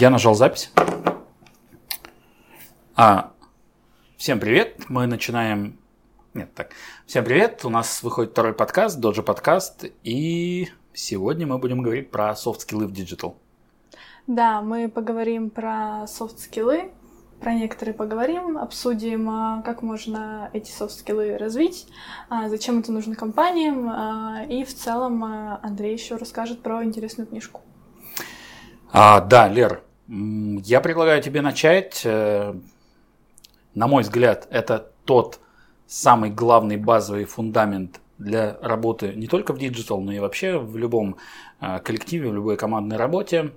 Я нажал запись. А, всем привет. Мы начинаем... Нет, так. Всем привет. У нас выходит второй подкаст, DOJO подкаст. И сегодня мы будем говорить про софт-скиллы в digital. Да, мы поговорим про софт-скиллы, про некоторые поговорим, обсудим, а, как можно эти софт-скиллы развить, а, зачем это нужно компаниям, а, и в целом Андрей еще расскажет про интересную книжку. А, да, Лер, я предлагаю тебе начать. Э, на мой взгляд, это тот самый главный базовый фундамент для работы не только в диджитал, но и вообще в любом коллективе, в любой командной работе.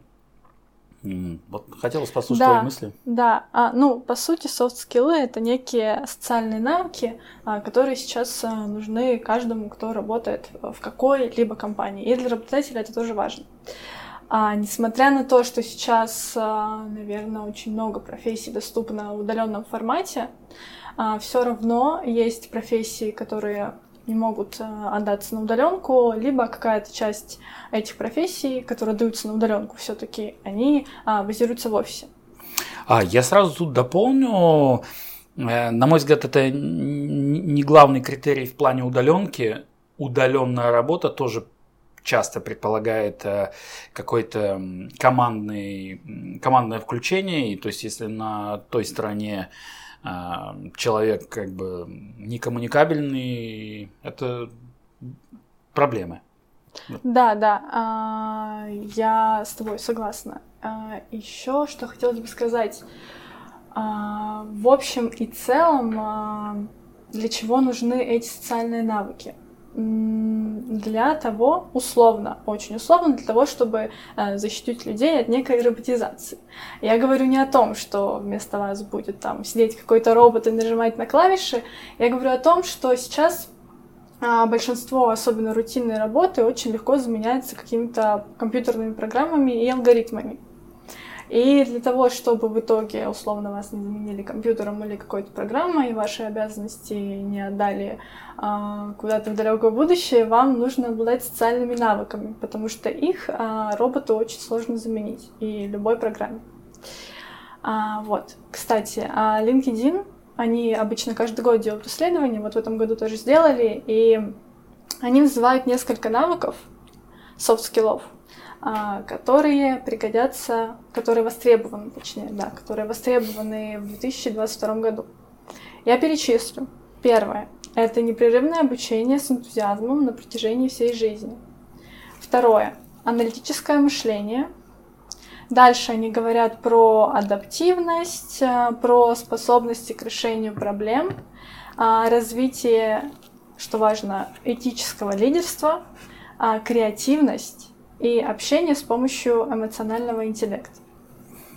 Вот хотелось послушать да, твои мысли. Да, а, ну, по сути, софт-скиллы — это некие социальные навыки, а, которые сейчас а, нужны каждому, кто работает в какой-либо компании. И для работодателя это тоже важно. А, несмотря на то, что сейчас, а, наверное, очень много профессий доступно в удаленном формате, а, все равно есть профессии, которые не могут э, отдаться на удаленку, либо какая-то часть этих профессий, которые даются на удаленку, все-таки они а, базируются в офисе. А, я сразу тут дополню. Э, на мой взгляд, это не главный критерий в плане удаленки. Удаленная работа тоже часто предполагает э, какое-то командный, командное включение. И, то есть, если на той стороне а, человек как бы некоммуникабельный, это проблемы. Да, да, а, я с тобой согласна. А, еще что хотелось бы сказать. В общем и целом, для чего нужны эти социальные навыки? Для того, условно, очень условно, для того, чтобы э, защитить людей от некой роботизации. Я говорю не о том, что вместо вас будет там сидеть какой-то робот и нажимать на клавиши. Я говорю о том, что сейчас э, большинство, особенно рутинной работы, очень легко заменяется какими-то компьютерными программами и алгоритмами. И для того, чтобы в итоге, условно, вас не заменили компьютером или какой-то программой, и ваши обязанности не отдали а, куда-то в далекое будущее, вам нужно обладать социальными навыками, потому что их а, роботу очень сложно заменить, и любой программе. А, вот. Кстати, а LinkedIn, они обычно каждый год делают исследования, вот в этом году тоже сделали, и они называют несколько навыков, софт-скиллов, которые пригодятся, которые востребованы, точнее, да, которые востребованы в 2022 году. Я перечислю. Первое – это непрерывное обучение с энтузиазмом на протяжении всей жизни. Второе – аналитическое мышление. Дальше они говорят про адаптивность, а, про способности к решению проблем, а, развитие, что важно, этического лидерства, креативность, и общение с помощью эмоционального интеллекта.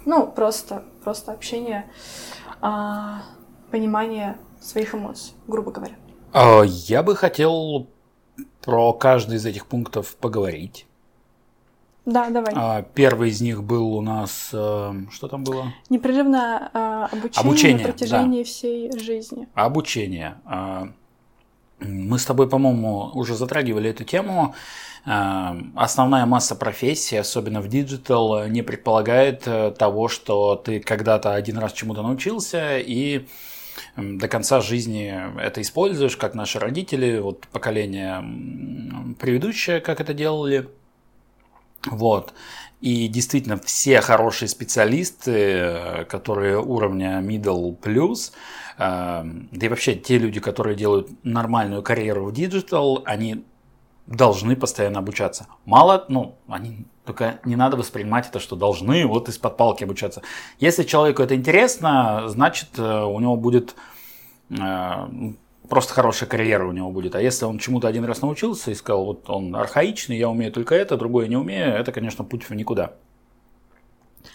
Ну, просто, просто общение, а, понимание своих эмоций, грубо говоря. А, я бы хотел про каждый из этих пунктов поговорить. Да, давай. А, первый из них был у нас, э, что там было? Непрерывное обучение, обучение на протяжении да. всей жизни. Обучение. Мы с тобой, по-моему, уже затрагивали эту тему. Эм, основная масса профессий, особенно в диджитал, не предполагает э, того, что ты когда-то один раз чему-то научился и до конца жизни это используешь, как наши родители, вот поколение предыдущее, как это делали. Вот. И действительно, все хорошие специалисты, э, которые уровня middle plus, эм, да и вообще те люди, которые делают нормальную карьеру в диджитал, они должны постоянно обучаться. Мало, ну, они только не надо воспринимать это, что должны вот из-под палки обучаться. Если человеку это интересно, значит, э, у него будет э, просто хорошая карьера у него будет. А если он чему-то один раз научился и сказал, вот он архаичный, я умею только это, другое не умею, это, конечно, путь в никуда.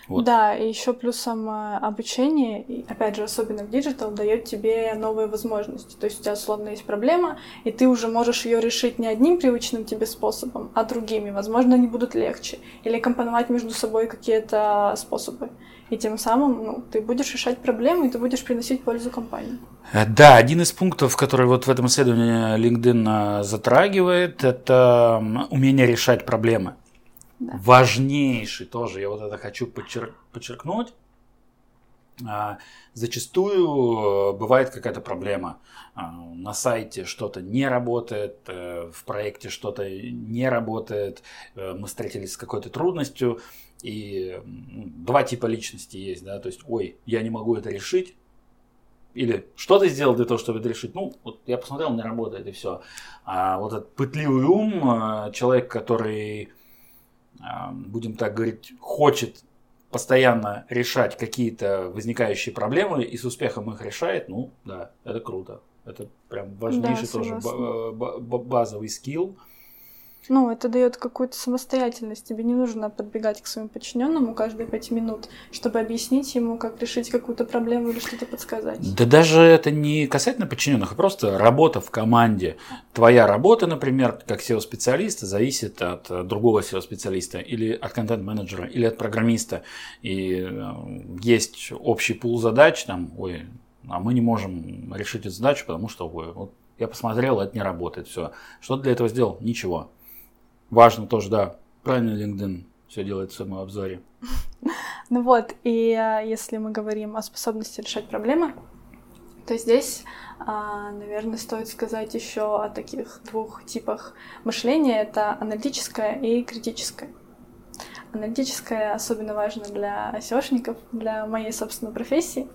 Вот. Да, и еще плюсом э, обучение, опять же, особенно в диджитал, дает тебе новые возможности. То есть у тебя условно есть проблема, и ты уже можешь ее решить не одним привычным тебе способом, а другими. Возможно, они будут легче. Или компоновать между собой какие-то способы. И тем самым ну, ты будешь решать проблемы, и ты будешь приносить пользу компании. Э, да, один из пунктов, который вот в этом исследовании LinkedIn э, затрагивает, это умение решать проблемы. Да. Важнейший тоже, я вот это хочу подчер- подчеркнуть. А, зачастую э, бывает какая-то проблема. А, на сайте что-то не работает, э, в проекте что-то не работает, э, мы встретились с какой-то трудностью. И два типа личности есть, да, то есть, ой, я не могу это решить, или что ты сделал для того, чтобы это решить? Ну, вот я посмотрел, не работает и все. А вот этот пытливый ум, человек, который, будем так говорить, хочет постоянно решать какие-то возникающие проблемы и с успехом их решает, ну да, это круто. Это прям важнейший да, тоже базовый скилл. Ну, это дает какую-то самостоятельность. Тебе не нужно подбегать к своему подчиненному каждые пять минут, чтобы объяснить ему, как решить какую-то проблему или что-то подсказать. Да даже это не касательно подчиненных, а просто работа в команде. Твоя работа, например, как SEO-специалиста, зависит от другого SEO-специалиста или от контент-менеджера, или от программиста. И э, есть общий пул задач, там, ой, а мы не можем решить эту задачу, потому что ой, вот я посмотрел, это не работает, все. Что ты для этого сделал? Ничего. Важно тоже, да. Правильно LinkedIn все делает в своем обзоре. Ну вот, и а, если мы говорим о способности решать проблемы, то здесь, а, наверное, стоит сказать еще о таких двух типах мышления. Это аналитическое и критическое. Аналитическое особенно важно для SEO шников, для моей собственной профессии.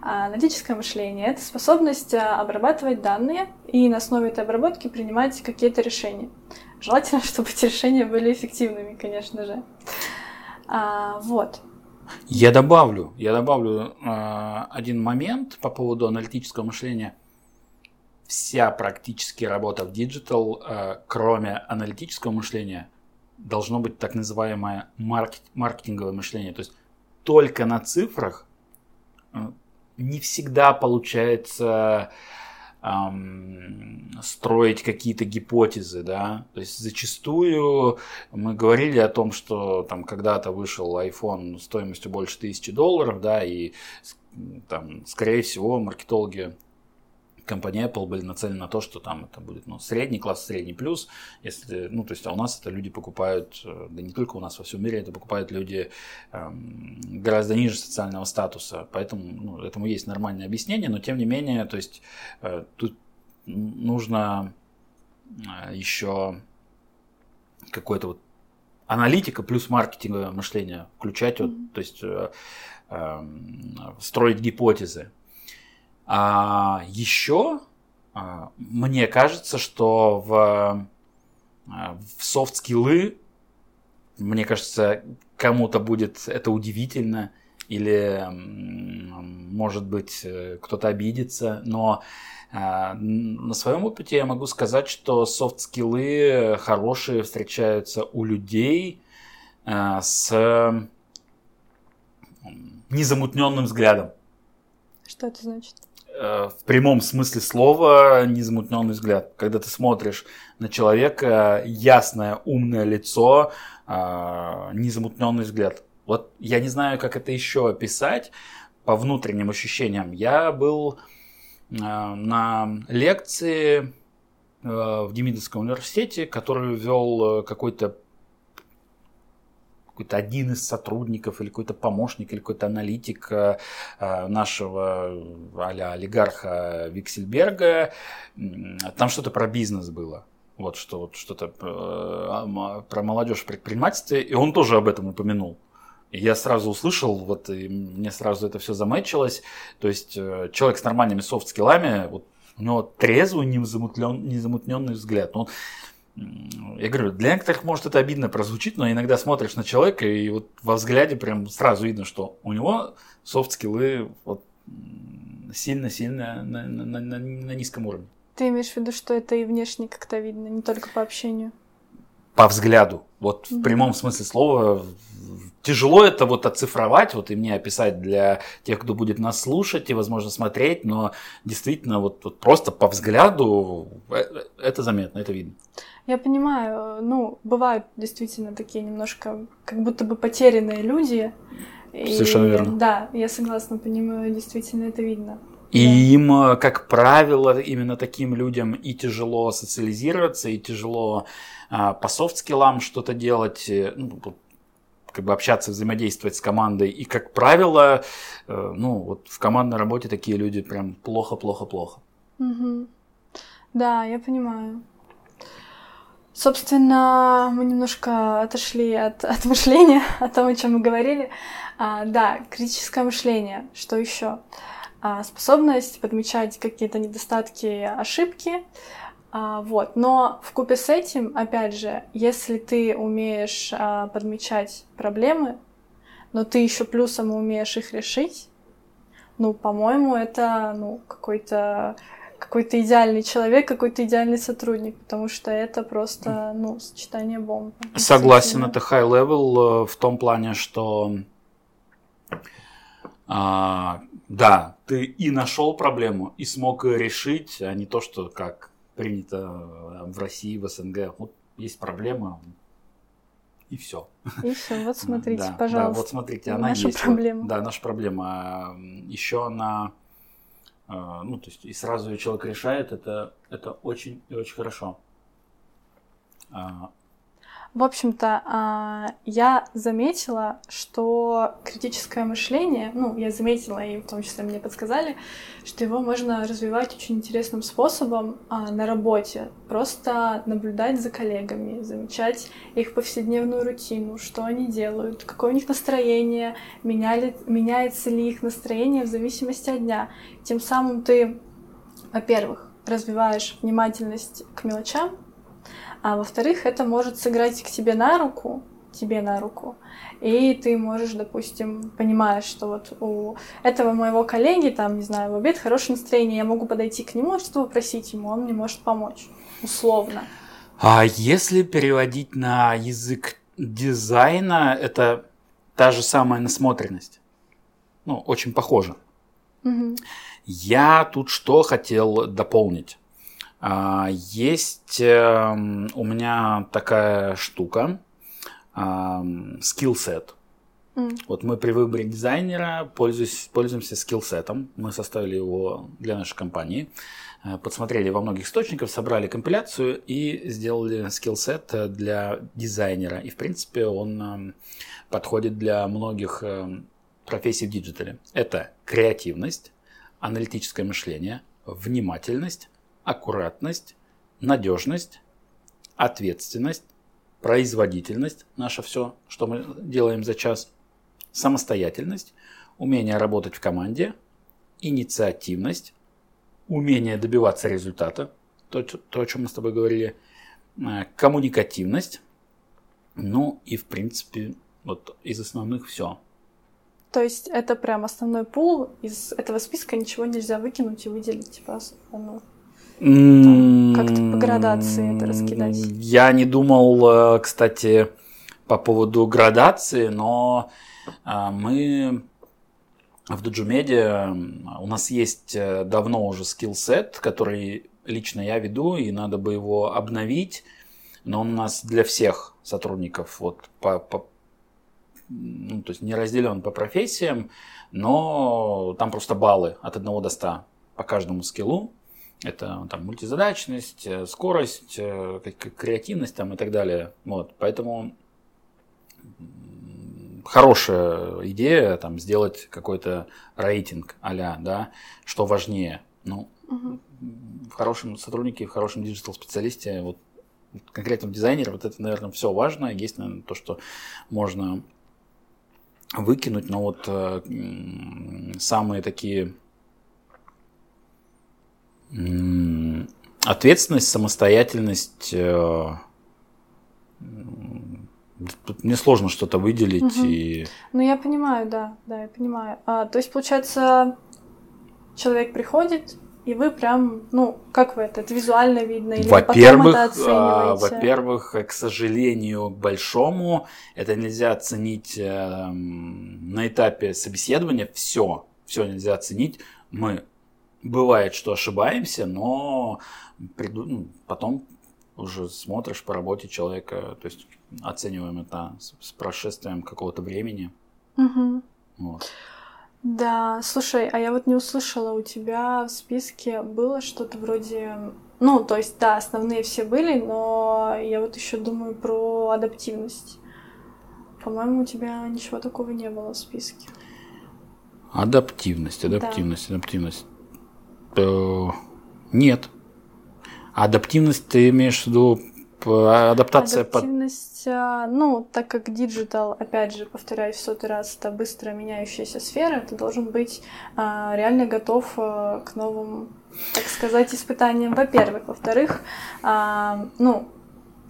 А аналитическое мышление — это способность обрабатывать данные и на основе этой обработки принимать какие-то решения. Желательно, чтобы эти решения были эффективными, конечно же. А, вот. Я добавлю, я добавлю э, один момент по поводу аналитического мышления. Вся практически работа в диджитал, э, кроме аналитического мышления, должно быть так называемое маркет, маркетинговое мышление. То есть только на цифрах э, не всегда получается эм, строить какие-то гипотезы, да, то есть зачастую мы говорили о том, что там когда-то вышел iPhone стоимостью больше тысячи долларов, да, и там, скорее всего, маркетологи компания Apple были нацелены на то, что там это будет ну, средний класс, средний плюс. Если, ну, то есть, а у нас это люди покупают, э, да не только у нас, во всем мире это покупают люди эм, гораздо ниже социального статуса. Поэтому ну, этому есть нормальное объяснение, но тем не менее, то есть, э, тут нужно э, еще какое-то вот аналитика плюс маркетинговое мышление включать, вот, то есть э, э, строить гипотезы. А еще а, мне кажется, что в, а, в софт-скиллы, мне кажется, кому-то будет это удивительно, или, может быть, э, кто-то обидится, но а, на своем опыте я могу сказать, что софт-скиллы хорошие встречаются у людей с незамутненным взглядом. Что это значит? Э, в прямом смысле слова незамутненный взгляд. Когда ты смотришь на человека, ясное, умное лицо, э, незамутненный взгляд. Вот я не знаю, как это еще описать по внутренним ощущениям. Я был э, на лекции в Демидовском университете, который вел какой-то какой-то один из сотрудников или какой-то помощник или какой-то аналитик э, э, нашего а олигарха Виксельберга. Там что-то про бизнес было. Вот что вот что-то про молодежь в предпринимательстве, и он тоже об этом упомянул. И я сразу услышал, вот и мне сразу это все замечилось. То есть человек с нормальными софт-скиллами, вот у него трезвый, незамутненный взгляд. Он я говорю, для некоторых может это обидно прозвучит, но иногда смотришь на человека, и вот во взгляде прям сразу видно, что у него софт-скиллы вот сильно-сильно на, на, на, на низком уровне. Ты имеешь в виду, что это и внешне как-то видно, не только по общению? По взгляду. Вот mm-hmm. в прямом смысле слова тяжело это вот оцифровать, вот и мне описать для тех, кто будет нас слушать и, возможно, смотреть, но действительно вот, вот просто по взгляду э, это заметно, это видно. Я понимаю, ну, бывают действительно такие немножко как будто бы потерянные люди. Совершенно и, верно. Да, я согласна, понимаю, действительно это видно. И им, э, как правило, именно таким людям и тяжело социализироваться, и тяжело а, по софт-скиллам что-то делать, э, ну, как бы общаться, взаимодействовать с командой. И, как правило, э, ну, вот в командной работе такие люди прям плохо-плохо-плохо. Угу. Да, я понимаю. Собственно, мы немножко отошли от, от мышления, о том, о чем мы говорили. А, да, критическое мышление. Что еще? А, способность подмечать какие-то недостатки, ошибки. А, вот. Но в купе с этим, опять же, если ты умеешь а, подмечать проблемы, но ты еще плюсом умеешь их решить, ну, по-моему, это ну, какой-то какой-то идеальный человек, какой-то идеальный сотрудник, потому что это просто, ну, сочетание бомб. Согласен, это high level э, в том плане, что а, да, ты и нашел проблему, и смог ее решить, а не то, что как принято в России, в СНГ. Вот есть проблема, и все. И все, вот смотрите, да, пожалуйста. Да, вот смотрите, она наша есть. проблема. Да, наша проблема. Еще она ну, то есть, и сразу человек решает, это, это очень и очень хорошо. В общем-то, а, я заметила, что критическое мышление, ну, я заметила, и в том числе мне подсказали, что его можно развивать очень интересным способом а, на работе. Просто наблюдать за коллегами, замечать их повседневную рутину, что они делают, какое у них настроение, меняли, меняется ли их настроение в зависимости от дня. Тем самым ты, во-первых, развиваешь внимательность к мелочам, а во-вторых, это может сыграть к тебе на руку, тебе на руку. И ты можешь, допустим, понимаешь, что вот у этого моего коллеги, там, не знаю, в обед хорошее настроение, я могу подойти к нему, чтобы попросить ему, он мне может помочь, условно. А если переводить на язык дизайна, это та же самая насмотренность. Ну, очень похоже. Угу. Я тут что хотел дополнить. А, есть эм, у меня такая штука, skill set. Mm. Вот мы при выборе дизайнера пользуемся skill set ом. Мы составили его для нашей компании. Э, подсмотрели во многих источниках, собрали компиляцию и сделали skill set для дизайнера. И, в принципе, он эм, подходит для многих эм, профессий в диджитале. Это креативность, аналитическое мышление, внимательность, аккуратность, надежность, ответственность, производительность, наше все, что мы делаем за час, самостоятельность, умение работать в команде, инициативность, умение добиваться результата, то, то о чем мы с тобой говорили, э, коммуникативность, ну и в принципе вот из основных все. То есть это прям основной пул, из этого списка ничего нельзя выкинуть и выделить, типа, ну, как-то по градации это раскидать? Я не думал, э, кстати, по поводу градации, но э, мы в Доджумеде у нас есть э, давно уже скилл-сет, который лично я веду, и надо бы его обновить, но он у нас для всех сотрудников вот по, по ну, то есть не разделен по профессиям, но там просто баллы от 1 до 100 по каждому скиллу. Это там мультизадачность, э, скорость, э, креативность там и так далее. Вот, поэтому хорошая идея там сделать какой-то рейтинг а да, что важнее. Ну, угу. в хорошем сотруднике, в хорошем диджитал специалисте, вот конкретном дизайнере, вот это, наверное, все важно. Есть, наверное, то, что можно выкинуть, но вот э, самые такие Ответственность, самостоятельность. Э, тут мне сложно что-то выделить. Угу. И... Ну, я понимаю, да, да, я понимаю. А, то есть, получается, человек приходит, и вы прям, ну, как вы это, это визуально видно или во-первых, потом это оцениваете? А, во-первых, к сожалению, к большому, это нельзя оценить э, на этапе собеседования. Все, все нельзя оценить. Мы бывает, что ошибаемся, но приду, ну, потом уже смотришь по работе человека, то есть оцениваем это с, с прошествием какого-то времени. Угу. Вот. Да, слушай, а я вот не услышала, у тебя в списке было что-то вроде... Ну, то есть, да, основные все были, но я вот еще думаю про адаптивность. По-моему, у тебя ничего такого не было в списке. Адаптивность, адаптивность, да. адаптивность. Э, нет. Адаптивность ты имеешь в виду адаптация Адаптивность, под... А, ну, так как диджитал, опять же, повторяюсь в сотый раз, это быстро меняющаяся сфера, ты должен быть а, реально готов а, к новым, так сказать, испытаниям, во-первых. Во-вторых, а, ну,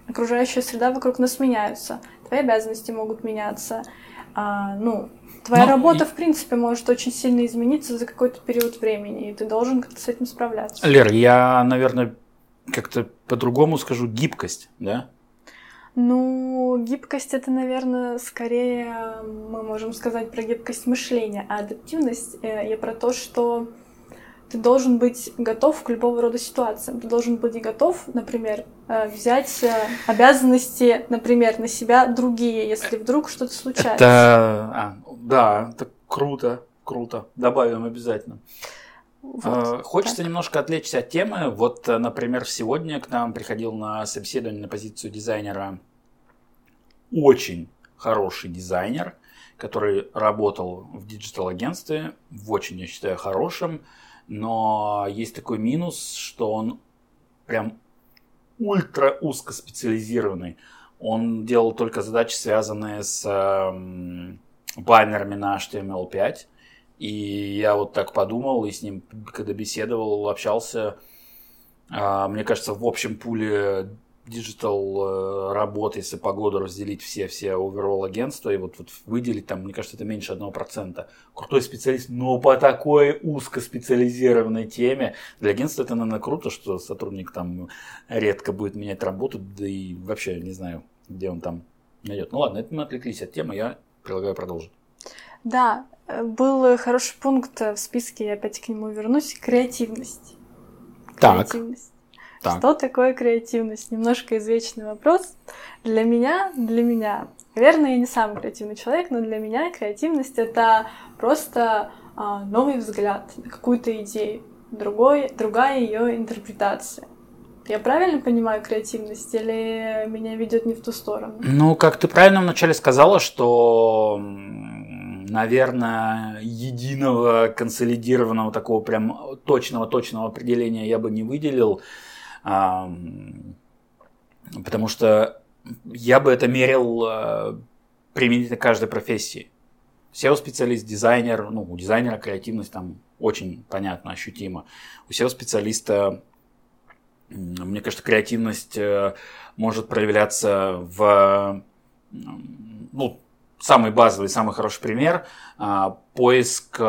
окружающая среда вокруг нас меняется, твои обязанности могут меняться, ну, твоя Но работа, и... в принципе, может очень сильно измениться за какой-то период времени, и ты должен как-то с этим справляться. Лер, я, наверное, как-то по-другому скажу, гибкость, да? Ну, гибкость это, наверное, скорее мы можем сказать про гибкость мышления, а адаптивность э, я про то, что ты должен быть готов к любого рода ситуациям. Ты должен быть готов, например, э, взять э, обязанности, например, на себя другие, если вдруг что-то случается. Это, а, да, это круто, круто. Добавим обязательно. Вот, Хочется так. немножко отвлечься от темы. Вот, э, например, сегодня к нам приходил на собеседование на позицию дизайнера очень хороший дизайнер, который работал в диджитал-агентстве, в очень, я считаю, хорошем, но есть такой минус, что он прям ультра узко специализированный. Он делал только задачи, связанные с э, баннерами на HTML5, и я вот так подумал, и с ним, когда беседовал, общался, а, мне кажется, в общем пуле диджитал э, работ, если по году разделить все-все overall агентства и вот, вот выделить там, мне кажется, это меньше одного процента. Крутой специалист, но по такой узкоспециализированной теме. Для агентства это, наверное, круто, что сотрудник там редко будет менять работу, да и вообще не знаю, где он там найдет. Ну ладно, это мы отвлеклись от темы, я предлагаю продолжить. Да, был хороший пункт в списке, я опять к нему вернусь, креативность. Так. Креативность. Так. Что такое креативность? Немножко извечный вопрос. Для меня, для меня, наверное, я не самый креативный человек, но для меня креативность это просто а, новый взгляд на какую-то идею, другой, другая ее интерпретация. Я правильно понимаю креативность или меня ведет не в ту сторону? Ну, как ты правильно вначале сказала, что наверное, единого консолидированного такого прям точного-точного определения я бы не выделил, потому что я бы это мерил а, применительно каждой профессии. SEO-специалист, дизайнер, ну, у дизайнера креативность там очень понятно, ощутимо. У SEO-специалиста, мне кажется, креативность э, может проявляться в ну, самый базовый, самый хороший пример а, поиск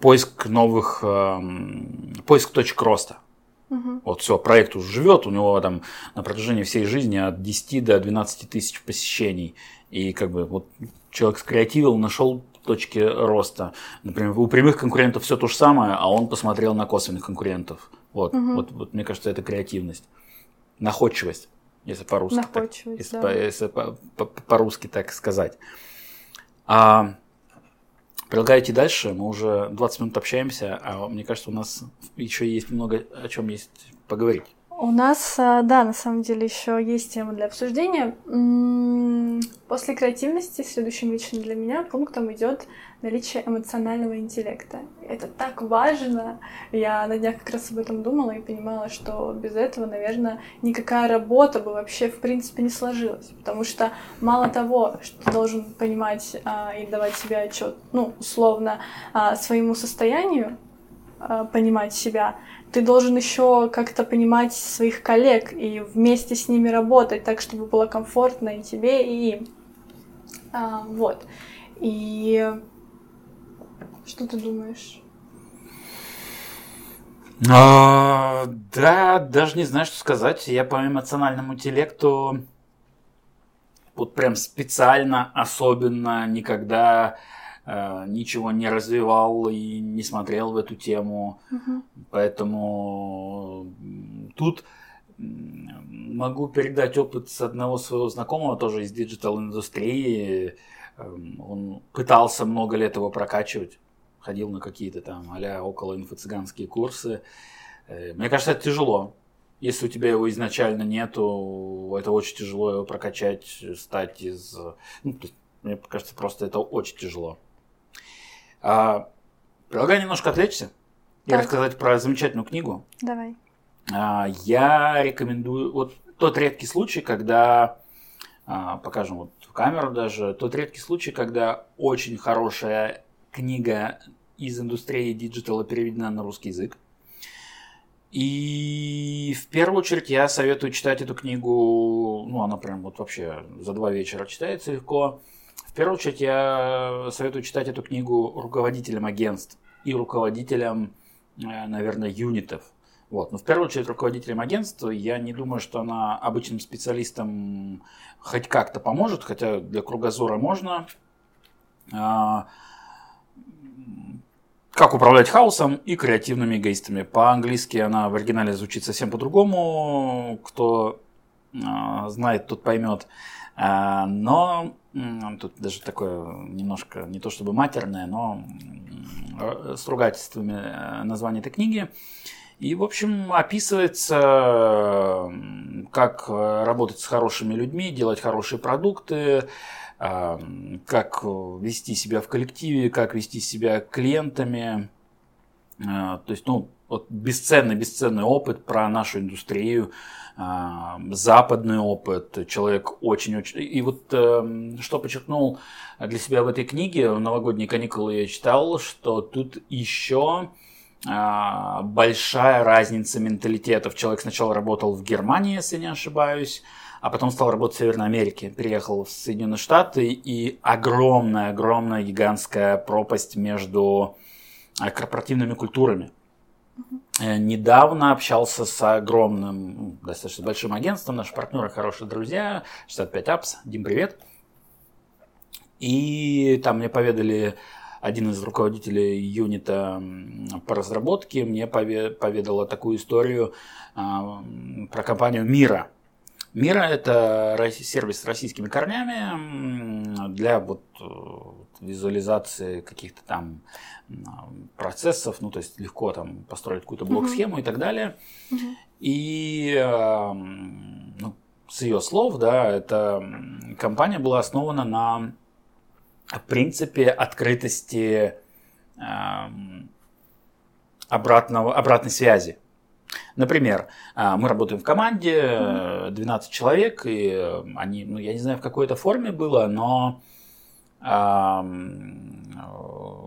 поиск новых эм, поиск точек роста. Угу. Вот все, проект уже живет, у него там на протяжении всей жизни от 10 до 12 тысяч посещений. И как бы вот человек скреативил, нашел точки роста. Например, у прямых конкурентов все то же самое, а он посмотрел на косвенных конкурентов. Вот, угу. вот, вот мне кажется, это креативность. Находчивость если по-русски. Так, если, да. по, если по, по, по-русски так сказать. А, предлагаю идти дальше. Мы уже 20 минут общаемся, а мне кажется, у нас еще есть много о чем есть поговорить. У нас, а, да, на самом деле еще есть тема для обсуждения. После креативности следующим лично для меня пунктом идет наличие эмоционального интеллекта. Это так важно. Я на днях как раз об этом думала и понимала, что без этого, наверное, никакая работа бы вообще в принципе не сложилась. Потому что мало того, что ты должен понимать а, и давать себе отчет, ну, условно, а, своему состоянию, а, понимать себя, ты должен еще как-то понимать своих коллег и вместе с ними работать так, чтобы было комфортно и тебе, и им. А, вот. И что ты думаешь? А, да, даже не знаю, что сказать. Я по эмоциональному интеллекту вот прям специально, особенно никогда ничего не развивал и не смотрел в эту тему. Угу. Поэтому тут могу передать опыт с одного своего знакомого, тоже из диджитал индустрии. эм, он пытался много лет его прокачивать, ходил на какие-то там а около инфо-цыганские курсы. Э, мне кажется, это тяжело. Если у тебя его изначально нету, это очень тяжело его прокачать, стать из... Ну, мне кажется, просто это очень тяжело. А, предлагаю немножко отвлечься и рассказать про замечательную книгу. Давай. А, я рекомендую... Вот тот редкий случай, когда... А, покажем вот в камеру даже. Тот редкий случай, когда очень хорошая книга из индустрии диджитала переведена на русский язык. И в первую очередь я советую читать эту книгу, ну она прям вот вообще за два вечера читается легко. Первую очередь я советую читать эту книгу руководителям агентств и руководителям, э, наверное, юнитов. Вот. Но в первую очередь руководителям агентства я не думаю, что она обычным специалистам хоть как-то поможет, хотя для кругозора можно. А, как управлять хаосом и креативными эгоистами. По-английски она в оригинале звучит совсем по-другому. Кто э, знает, тот поймет. Э, но э, тут даже такое немножко, не то чтобы матерное, но э, с ругательствами э, название этой книги. И, в общем, описывается, как работать с хорошими людьми, делать хорошие продукты, как вести себя в коллективе, как вести себя клиентами. То есть, ну, вот бесценный, бесценный опыт про нашу индустрию, а, западный опыт, человек очень-очень... И вот эм, что подчеркнул для себя в этой книге, в новогодние каникулы я читал, что тут еще а, большая разница менталитетов. Человек сначала работал в Германии, если не ошибаюсь, а потом стал работать в Северной Америке, переехал в Соединенные Штаты, и огромная-огромная гигантская пропасть между э, корпоративными культурами. Mm-hmm. Недавно общался с огромным, достаточно большим агентством, наши партнеры, хорошие друзья, 65 Apps, Дим, привет. И там мне поведали один из руководителей юнита по разработке, мне поведала такую историю а, про компанию Мира – Мира – это сервис с российскими корнями для вот э, визуализации каких-то там процессов, ну то есть легко там построить какую-то блок-схему uh-huh. и так далее. Uh-huh. И эм, ну, с ее слов, да, эта компания была основана на принципе открытости эм, обратного, обратной связи. Например, а, мы работаем в команде, 12 человек, и э, они, ну, я не знаю, в какой это форме было, но,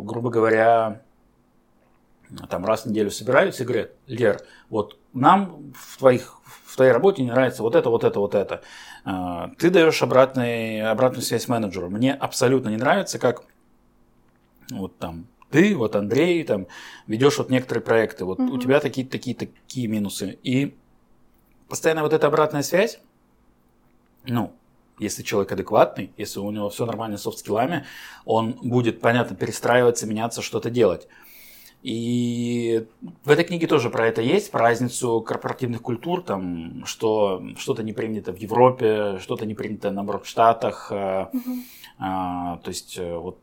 грубо говоря, там раз в неделю собираются и говорят, Лер, вот нам в, твоих, в твоей работе не нравится вот это, вот это, вот это. А, ты даешь обратный, обратную связь менеджеру. Мне абсолютно не нравится, как вот там ты, вот Андрей, там, ведешь вот некоторые проекты, вот угу. у тебя такие, такие, такие минусы. И постоянно вот эта обратная связь, ну, если человек адекватный, если у него все нормально с софт-скиллами, он будет, понятно, перестраиваться, меняться, что-то делать. И в этой книге тоже про это есть, про разницу корпоративных культур, там, что что-то не принято в Европе, что-то не принято, наоборот, в Штатах. Угу. А, то есть э, вот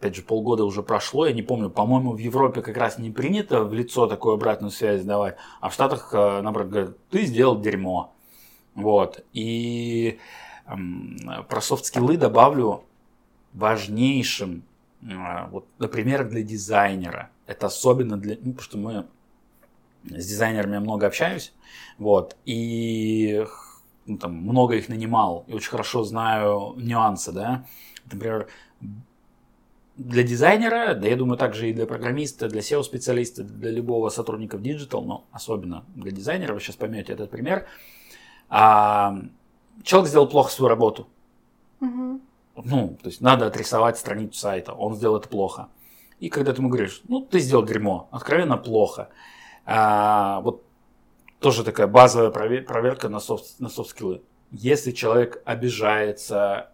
опять же, полгода уже прошло, я не помню, по-моему, в Европе как раз не принято в лицо такую обратную связь давать, а в Штатах, наоборот, говорят, ты сделал дерьмо. Вот. И про софт-скиллы добавлю важнейшим, э, вот, например, для дизайнера. Это особенно для... Ну, потому что мы с дизайнерами много общаюсь, вот, и ну, там, много их нанимал, и очень хорошо знаю нюансы, да. Например, для дизайнера, да я думаю также и для программиста, для SEO-специалиста, для любого сотрудника в Digital, но особенно для дизайнера, вы сейчас поймете этот пример, а, человек сделал плохо свою работу. Угу. Ну, то есть надо отрисовать страницу сайта, он сделал это плохо. И когда ты ему говоришь, ну, ты сделал дерьмо, откровенно плохо. А, вот тоже такая базовая проверка на софт, на софт-скиллы. Если человек обижается,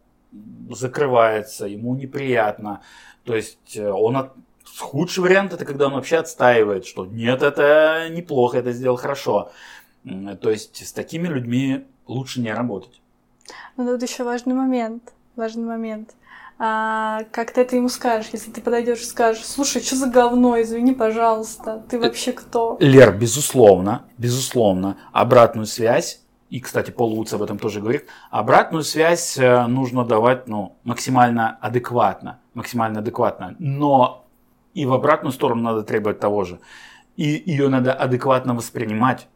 закрывается, ему неприятно, то есть э, он от... худший вариант это когда он вообще отстаивает, что нет, это неплохо, это сделал хорошо. То есть с такими людьми лучше не работать. Но тут еще важный момент. важный момент. А, как ты это ему скажешь, если ты подойдешь и скажешь, слушай, что за говно, извини, пожалуйста, ты вообще кто? Лер, безусловно, безусловно, обратную связь, и, кстати, Пол Вудс об этом тоже говорит, обратную связь э, нужно давать ну, максимально адекватно, максимально адекватно, но и в обратную сторону надо требовать того же. И ее надо адекватно воспринимать.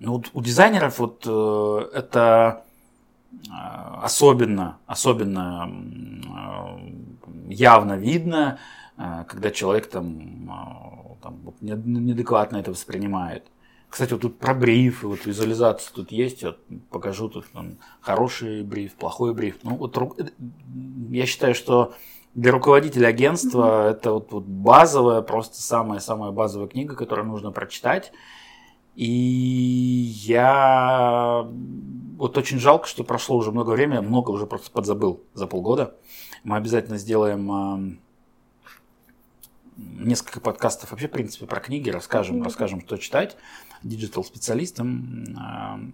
Ну, у дизайнеров вот э, это э, особенно, особенно э, явно видно, когда человек там, там неадекватно это воспринимает. Кстати, вот тут про бриф, вот визуализация тут есть, вот покажу тут там, хороший бриф, плохой бриф. Ну вот я считаю, что для руководителя агентства mm-hmm. это вот, вот базовая, просто самая-самая базовая книга, которую нужно прочитать. И я вот очень жалко, что прошло уже много времени, много уже просто подзабыл за полгода. Мы обязательно сделаем несколько подкастов вообще, в принципе, про книги, расскажем, mm-hmm. расскажем, что читать digital-специалистам.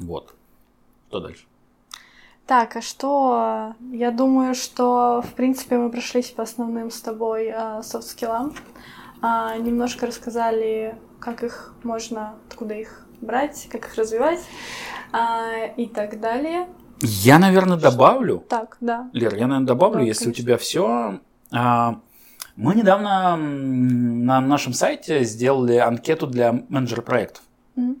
Вот. Что дальше? Так, а что? Я думаю, что, в принципе, мы прошлись по основным с тобой софт-скиллам. А, немножко рассказали, как их можно, откуда их брать, как их развивать а, и так далее. Я, наверное, добавлю. Так, да. Лер, я, наверное, добавлю, да, если конечно. у тебя все. А, мы недавно на нашем сайте сделали анкету для менеджера проектов. Mm-hmm.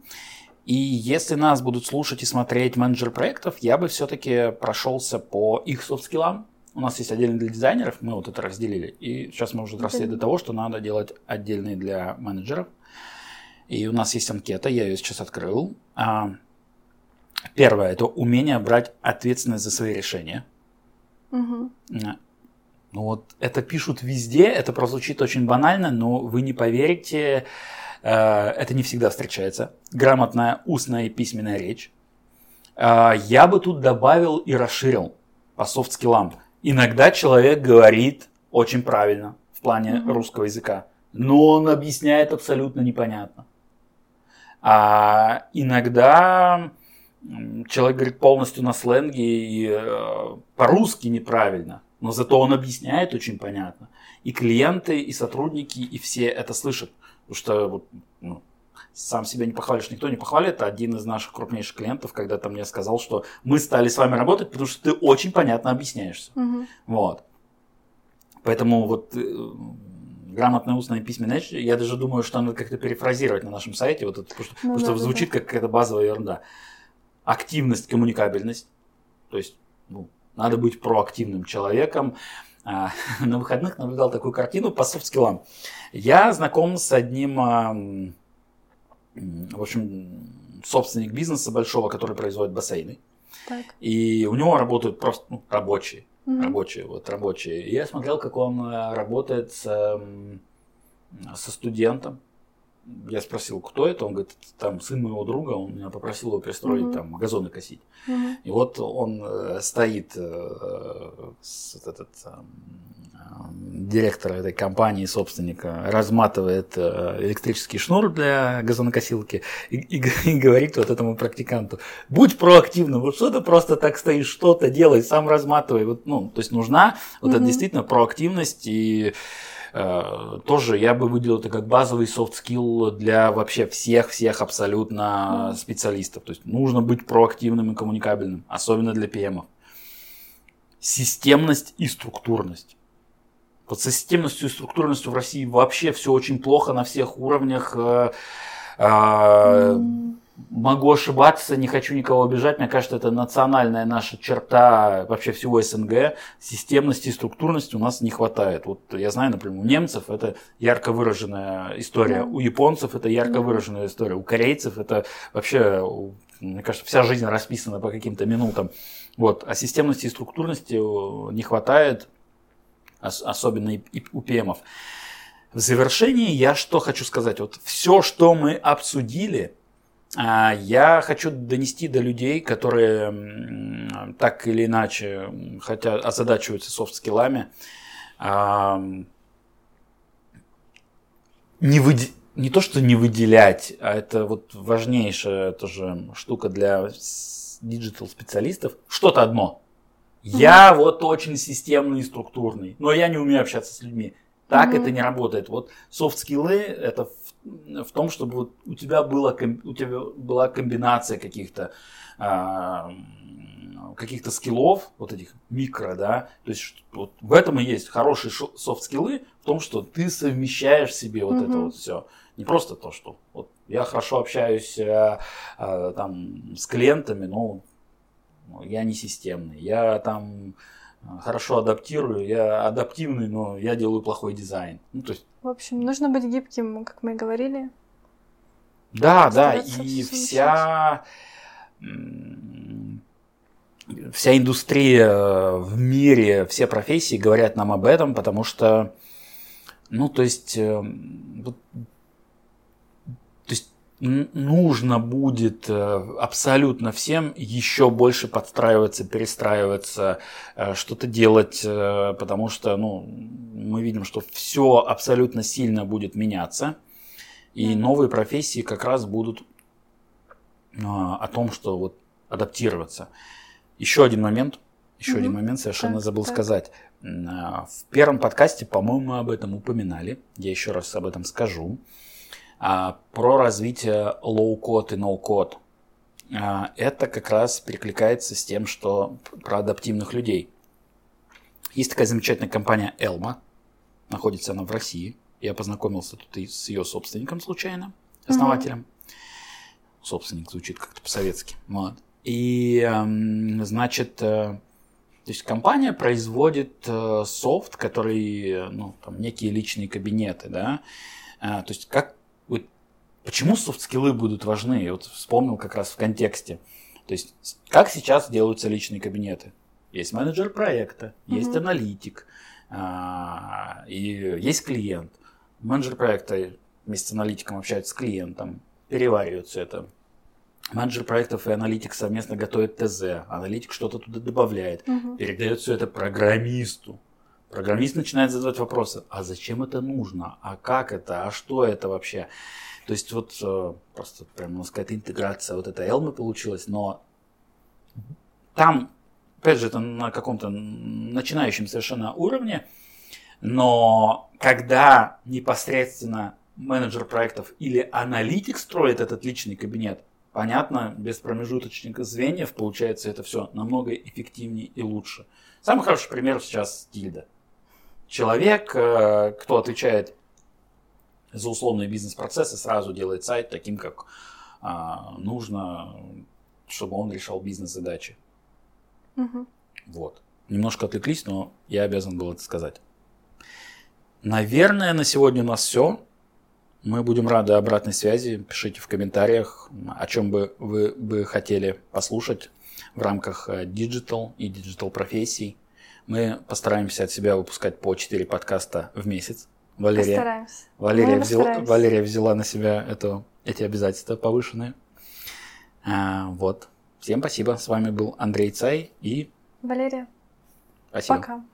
И если нас будут слушать и смотреть менеджеры проектов, я бы все-таки прошелся по их софт-скиллам. У нас есть отдельный для дизайнеров, мы вот это разделили. И сейчас мы уже доросли до того, что надо делать отдельный для менеджеров. И у нас есть анкета, я ее сейчас открыл. А, первое – это умение брать ответственность за свои решения. Угу. Ну вот это пишут везде, это прозвучит очень банально, но вы не поверите, это не всегда встречается. Грамотная устная и письменная речь. Э, я бы тут добавил и расширил по софт-скиллам. Иногда человек говорит очень правильно в плане mm-hmm. русского языка, но он объясняет абсолютно непонятно. А иногда человек говорит полностью на сленге и э, по-русски неправильно, но зато он объясняет очень понятно. И клиенты, и сотрудники, и все это слышат. Потому что вот, ну, сам себя не похвалишь, никто не похвалит. Один из наших крупнейших клиентов когда-то мне сказал, что мы стали с вами работать, потому что ты очень понятно объясняешься. Угу. Вот. Поэтому вот э, грамотная устная и письменная речь, я даже думаю, что надо как-то перефразировать на нашем сайте, вот это, потому что, ну, потому да, что звучит да. как какая-то базовая ерунда. Активность, коммуникабельность. То есть ну, надо быть проактивным человеком, на выходных наблюдал такую картину по софт-скиллам. Я знаком с одним, а, в общем, собственник бизнеса большого, который производит бассейны. Так. И у него работают просто ну, рабочие. Угу. Рабочие, вот рабочие. И я смотрел, как он а, работает с, со студентом я спросил, кто это, он говорит, там сын моего друга, он меня попросил его пристроить угу. там газоны косить. Угу. И вот он э, стоит, э, с, этот, э, директор этой компании, собственника, разматывает э, электрический шнур для газонокосилки и, и, и говорит вот этому практиканту, будь проактивным, вот что ты просто так стоишь, что-то делай, сам разматывай. Вот, ну, то есть нужна вот угу. эта действительно проактивность и тоже я бы выделил это как базовый soft skill для вообще всех-всех абсолютно специалистов. То есть нужно быть проактивным и коммуникабельным, особенно для PM. Системность и структурность. Вот со системностью и структурностью в России вообще все очень плохо на всех уровнях. Э, э, Могу ошибаться, не хочу никого обижать. Мне кажется, это национальная наша черта вообще всего СНГ. Системности и структурности у нас не хватает. Вот я знаю, например, у немцев это ярко выраженная история, у японцев это ярко выраженная история, у корейцев это вообще, мне кажется, вся жизнь расписана по каким-то минутам. Вот. А системности и структурности не хватает, особенно и у ПМов. В завершении я что хочу сказать. Вот все, что мы обсудили – я хочу донести до людей, которые так или иначе хотят озадачиваются софт-скиллами, а, не, выде... не то, что не выделять, а это вот важнейшая тоже штука для, digital специалистов что-то одно. Я mm-hmm. вот очень системный и структурный, но я не умею общаться с людьми. Так mm-hmm. это не работает. Вот софт-скиллы это в, том, чтобы у тебя, было, у тебя была комбинация каких-то а, каких-то скиллов, вот этих микро, да, то есть вот в этом и есть хорошие софт-скиллы, в том, что ты совмещаешь себе вот mm-hmm. это вот все. Не просто то, что вот я хорошо общаюсь а, а, там с клиентами, но я не системный, я там хорошо адаптирую, я адаптивный, но я делаю плохой дизайн. Ну, то есть... В общем, нужно быть гибким, как мы и говорили. Да, да, и вся вся индустрия в мире, все профессии говорят нам об этом, потому что, ну, то есть, э, то есть нужно будет э, абсолютно всем еще больше подстраиваться, перестраиваться, э, что-то делать, потому что, ну, мы видим, что все абсолютно сильно будет меняться, и новые профессии как раз будут о том, что вот адаптироваться. Еще один момент, еще угу. один момент совершенно так, забыл так. сказать. А, в первом подкасте, по-моему, мы об этом упоминали. Я еще раз об этом скажу. А, про развитие low-code и no-code. А, это как раз перекликается с тем, что про адаптивных людей. Есть такая замечательная компания Elma. Находится она в России. Я познакомился тут и с ее собственником случайно, основателем. Угу. Собственник звучит как-то по-советски. Вот. И, значит, э, то есть компания производит э, софт, который, ну, там, некие личные кабинеты, да. То есть как, вот, почему софт-скиллы будут важны? Я вот вспомнил как раз в контексте. То есть как сейчас делаются личные кабинеты? Есть менеджер проекта, mm-hmm. есть аналитик, а, и есть клиент. Менеджер проекта вместе с аналитиком общается с клиентом, переваривают все это, Менеджер проектов и аналитик совместно готовят ТЗ, аналитик что-то туда добавляет, угу. передает все это программисту. Программист начинает задавать вопросы, а зачем это нужно, а как это, а что это вообще. То есть вот э, просто прям, можно сказать, интеграция вот этой Элмы получилась, но там, опять же, это на каком-то начинающем совершенно уровне, но когда непосредственно менеджер проектов или аналитик строит этот личный кабинет, понятно, без промежуточных звеньев получается это все намного эффективнее и лучше. Самый хороший пример сейчас Тильда. Человек, э, кто отвечает за условные бизнес-процессы, сразу делает сайт таким, как а, нужно, чтобы он решал бизнес-задачи. Угу. Вот. Немножко отвлеклись, но я обязан был это сказать. Наверное, на сегодня у нас все. Мы будем рады обратной связи. Пишите в комментариях, о чем бы вы бы хотели послушать в рамках digital и digital профессий. Мы постараемся от себя выпускать по 4 подкаста в месяц. Валерия, постараемся. Валерия, взяла, Валерия взяла на себя это, эти обязательства повышенные. А, вот. Всем спасибо. С вами был Андрей Цай и... Валерия. Спасибо. Пока.